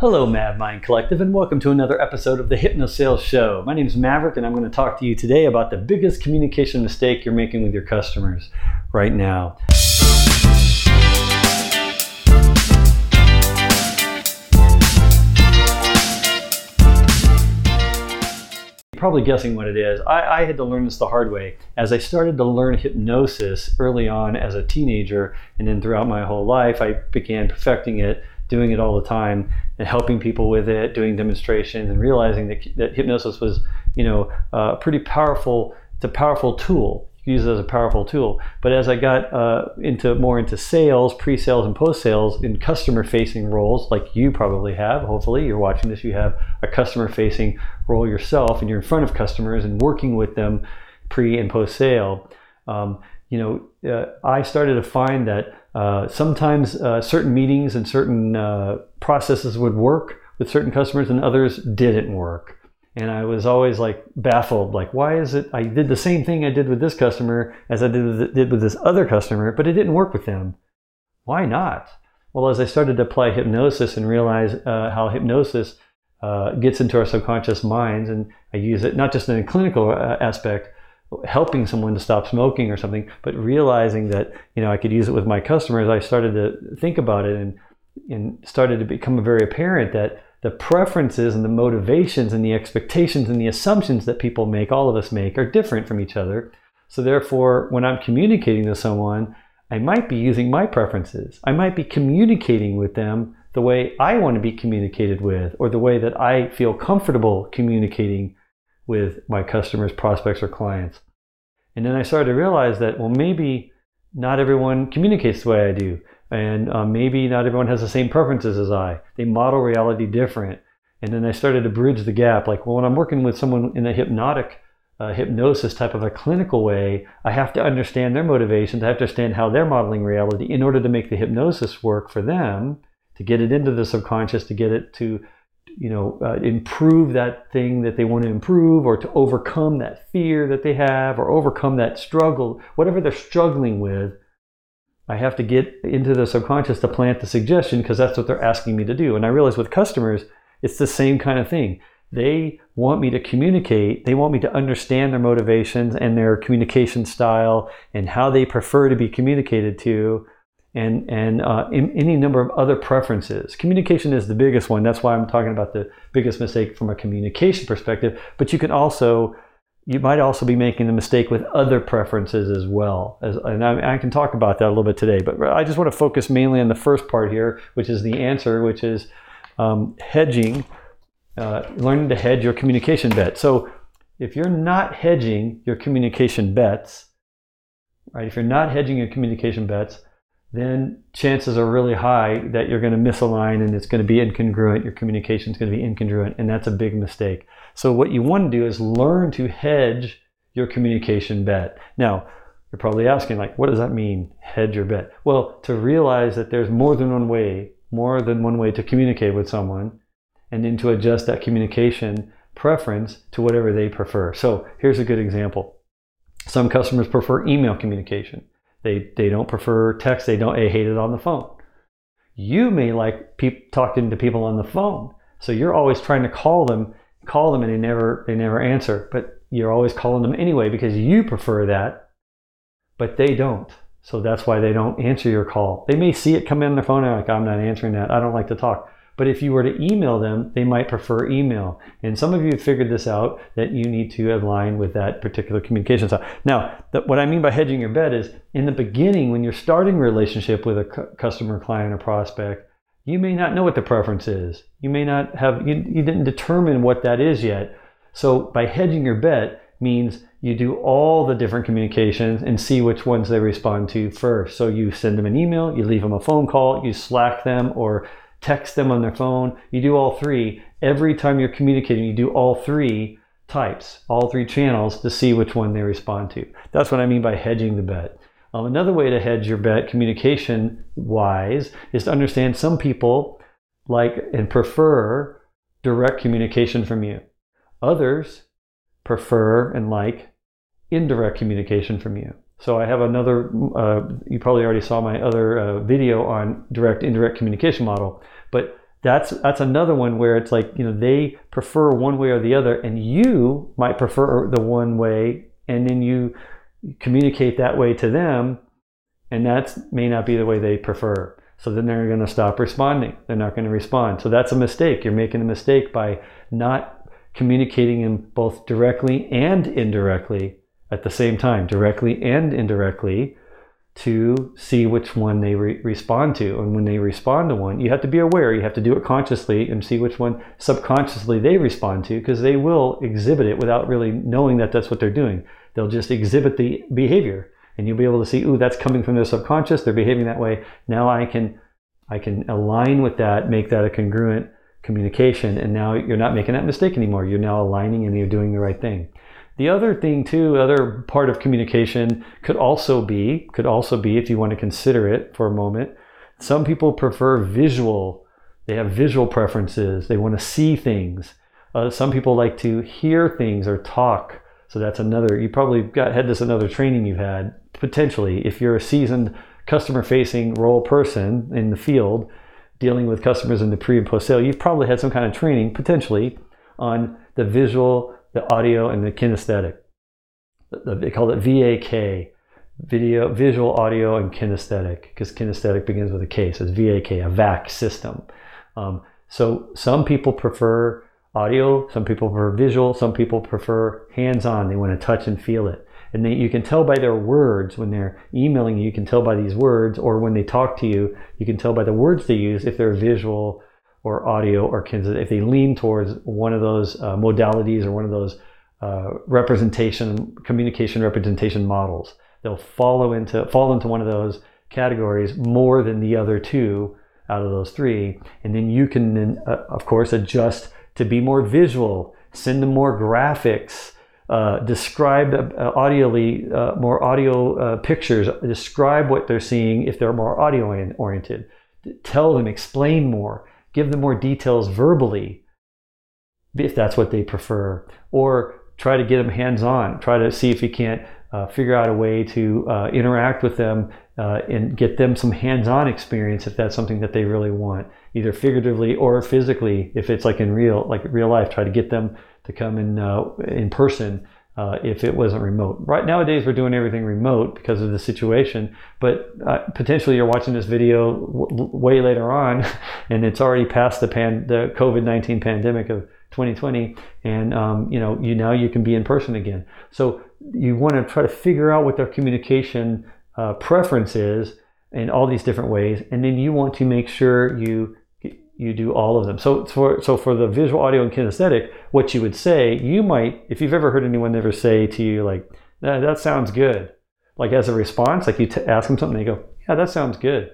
Hello, Mav Mind Collective, and welcome to another episode of the Hypno Sales Show. My name is Maverick, and I'm going to talk to you today about the biggest communication mistake you're making with your customers right now. You're probably guessing what it is. I, I, had to learn this the hard way. As I started to learn hypnosis early on as a teenager, and then throughout my whole life, I began perfecting it doing it all the time and helping people with it, doing demonstrations, and realizing that, that hypnosis was, you know, a pretty powerful. It's a powerful tool. You use it as a powerful tool. But as I got uh, into more into sales, pre-sales, and post-sales in customer-facing roles, like you probably have. Hopefully, you're watching this. You have a customer-facing role yourself, and you're in front of customers and working with them pre and post-sale. Um, you know, uh, I started to find that uh, sometimes uh, certain meetings and certain uh, processes would work with certain customers and others didn't work. And I was always like baffled, like, why is it I did the same thing I did with this customer as I did with, did with this other customer, but it didn't work with them? Why not? Well, as I started to apply hypnosis and realize uh, how hypnosis uh, gets into our subconscious minds, and I use it not just in a clinical aspect, helping someone to stop smoking or something, but realizing that you know I could use it with my customers, I started to think about it and and started to become very apparent that the preferences and the motivations and the expectations and the assumptions that people make, all of us make, are different from each other. So therefore, when I'm communicating to someone, I might be using my preferences. I might be communicating with them the way I want to be communicated with, or the way that I feel comfortable communicating with my customers, prospects, or clients. And then I started to realize that, well, maybe not everyone communicates the way I do. And uh, maybe not everyone has the same preferences as I. They model reality different. And then I started to bridge the gap. Like, well, when I'm working with someone in a hypnotic uh, hypnosis type of a clinical way, I have to understand their motivations. I have to understand how they're modeling reality in order to make the hypnosis work for them, to get it into the subconscious, to get it to you know, uh, improve that thing that they want to improve or to overcome that fear that they have or overcome that struggle, whatever they're struggling with, I have to get into the subconscious to plant the suggestion because that's what they're asking me to do. And I realize with customers, it's the same kind of thing. They want me to communicate, they want me to understand their motivations and their communication style and how they prefer to be communicated to and and uh, any number of other preferences. Communication is the biggest one. That's why I'm talking about the biggest mistake from a communication perspective. But you can also you might also be making the mistake with other preferences as well. As, and I, I, can talk about that a little bit today. But I just want to focus mainly on the first part here, which is the answer, which is um, hedging, uh, learning to hedge your communication bet. So if you're not hedging your communication bets, right? If you're not hedging your communication bets, then chances are really high that you're going to misalign and it's going to be incongruent. Your communication is going to be incongruent, and that's a big mistake. So, what you want to do is learn to hedge your communication bet. Now, you're probably asking, like, what does that mean, hedge your bet? Well, to realize that there's more than one way, more than one way to communicate with someone, and then to adjust that communication preference to whatever they prefer. So, here's a good example. Some customers prefer email communication they they don't prefer text. They don't they hate it on the phone. You may like pe- talking to people on the phone, so you're always trying to call them, call them, and they never they never answer. But you're always calling them anyway because you prefer that, but they don't. So that's why they don't answer your call. They may see it come in their phone and like I'm not answering that. I don't like to talk. But if you were to email them, they might prefer email. And some of you have figured this out that you need to align with that particular communication style. Now, the, what I mean by hedging your bet is in the beginning, when you're starting a relationship with a cu- customer, client, or prospect, you may not know what the preference is. You may not have, you, you didn't determine what that is yet. So by hedging your bet means you do all the different communications and see which ones they respond to first. So you send them an email, you leave them a phone call, you Slack them or text them on their phone. You do all three. Every time you're communicating, you do all three types, all three channels to see which one they respond to. That's what I mean by hedging the bet. Um, another way to hedge your bet, communication wise, is to understand some people like and prefer direct communication from you. Others prefer and like indirect communication from you. So I have another, uh, you probably already saw my other uh, video on direct indirect communication model, but that's that's another one where it's like you know they prefer one way or the other and you might prefer the one way and then you communicate that way to them and that may not be the way they prefer. So then they're going to stop responding. They're not going to respond. So that's a mistake. You're making a mistake by not communicating them both directly and indirectly at the same time directly and indirectly to see which one they re- respond to. And when they respond to one, you have to be aware, you have to do it consciously and see which one subconsciously they respond to because they will exhibit it without really knowing that that's what they're doing. They'll just exhibit the behavior and you'll be able to see, ooh, that's coming from their subconscious, they're behaving that way. Now I can I can align with that, make that a congruent communication, and now you're not making that mistake anymore. You're now aligning and you're doing the right thing. The other thing too, other part of communication could also be, could also be if you want to consider it for a moment, some people prefer visual. They have visual preferences. They want to see things. Uh, some people like to hear things or talk. So that's another, you probably got had this another training you've had, potentially, if you're a seasoned customer facing role person in the field, dealing with customers in the pre and post sale, you've probably had some kind of training, potentially, on the visual the audio and the kinesthetic. They call it VAK, video, visual, audio, and kinesthetic, because kinesthetic begins with a K, so it's VAK, a VAK system. Um, so some people prefer audio, some people prefer visual, some people prefer hands-on. They want to touch and feel it. And they, you can tell by their words when they're emailing you, you can tell by these words, or when they talk to you, you can tell by the words they use if they're visual or audio or kinesthetic, if they lean towards one of those uh, modalities or one of those uh, representation, communication representation models, they'll follow into fall into one of those categories more than the other two out of those three, and then you can, uh, of course, adjust to be more visual, send them more graphics. Uh, describe uh, uh, more audio uh, pictures describe what they're seeing if they're more audio oriented tell them explain more give them more details verbally if that's what they prefer, or try to get them hands on. Try to see if you can't uh, figure out a way to uh, interact with them uh, and get them some hands on experience if that's something that they really want, either figuratively or physically. If it's like in real, like real life, try to get them to come in uh, in person uh, if it wasn't remote. Right nowadays, we're doing everything remote because of the situation, but uh, potentially you're watching this video w- way later on, and it's already past the pan- the COVID nineteen pandemic of 2020, and um, you know you now you can be in person again. So you want to try to figure out what their communication uh, preference is in all these different ways, and then you want to make sure you you do all of them. So for so for the visual, audio, and kinesthetic, what you would say, you might, if you've ever heard anyone ever say to you like, that, that sounds good, like as a response, like you t- ask them something, they go, yeah, that sounds good.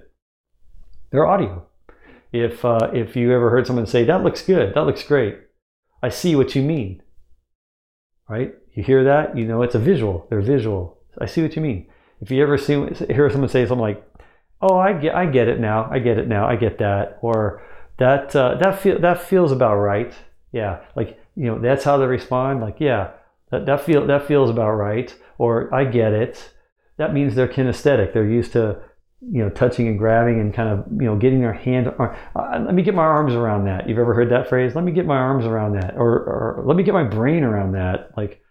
They're audio. If uh, if you ever heard someone say, that looks good, that looks great, I see what you mean. Right? You hear that, you know it's a visual. They're visual. I see what you mean. If you ever see hear someone say something like, "Oh, I get, I get it now. I get it now. I get that," or that uh, that feel that feels about right. Yeah, like you know that's how they respond. Like yeah, that that feel that feels about right. Or I get it. That means they're kinesthetic. They're used to you know touching and grabbing and kind of you know getting their hand. Or, uh, let me get my arms around that. You've ever heard that phrase? Let me get my arms around that, or or let me get my brain around that. Like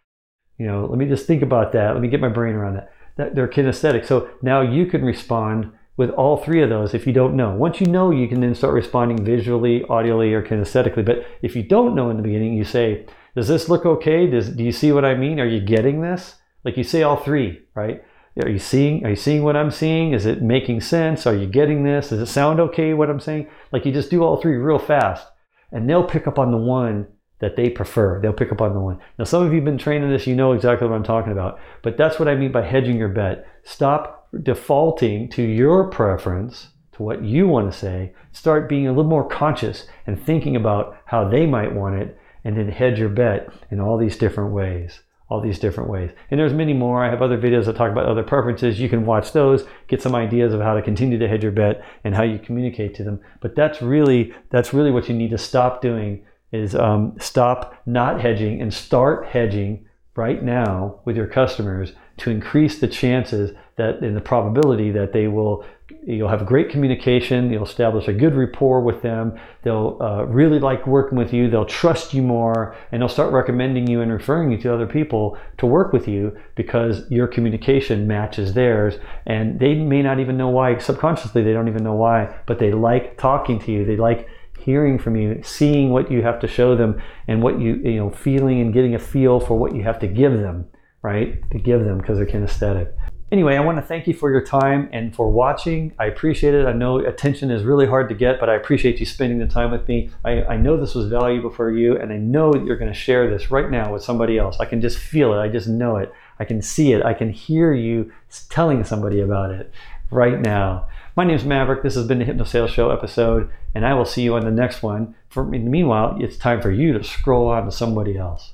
you know, let me just think about that. Let me get my brain around that. That they're kinesthetic. So now you can respond with all three of those if you don't know. Once you know, you can then start responding visually, audially, or kinesthetically. But if you don't know in the beginning, you say, Does this look okay? Does, do you see what I mean? Are you getting this? Like you say all three, right? Are you seeing? Are you seeing what I'm seeing? Is it making sense? Are you getting this? Does it sound okay what I'm saying? Like you just do all three real fast, and they'll pick up on the one that they prefer. They'll pick up on the one. Now, some of you have been training this, you know exactly what I'm talking about. But that's what I mean by hedging your bet. Stop defaulting to your preference, to what you want to say, start being a little more conscious and thinking about how they might want it, and then hedge your bet in all these different ways. All these different ways. And there's many more. I have other videos that talk about other preferences. You can watch those, get some ideas of how to continue to hedge your bet and how you communicate to them. But that's really that's really what you need to stop doing is um, stop not hedging and start hedging right now with your customers to increase the chances that in the probability that they will you'll have great communication. You'll establish a good rapport with them. They'll uh, really like working with you. They'll trust you more, and they'll start recommending you and referring you to other people to work with you because your communication matches theirs. And they may not even know why. Subconsciously, they don't even know why, but they like talking to you. They like hearing from you, seeing what you have to show them, and what you you know, feeling and getting a feel for what you have to give them. Right? To give them because they're kinesthetic. Anyway, I want to thank you for your time and for watching. I appreciate it. I know attention is really hard to get, but I appreciate you spending the time with me. I, I know this was valuable for you, and I know that you're going to share this right now with somebody else. I can just feel it. I just know it. I can see it. I can hear you telling somebody about it right now. My name is Maverick. This has been the Hypno Sales Show episode, and I will see you on the next one. For, meanwhile, it's time for you to scroll on to somebody else.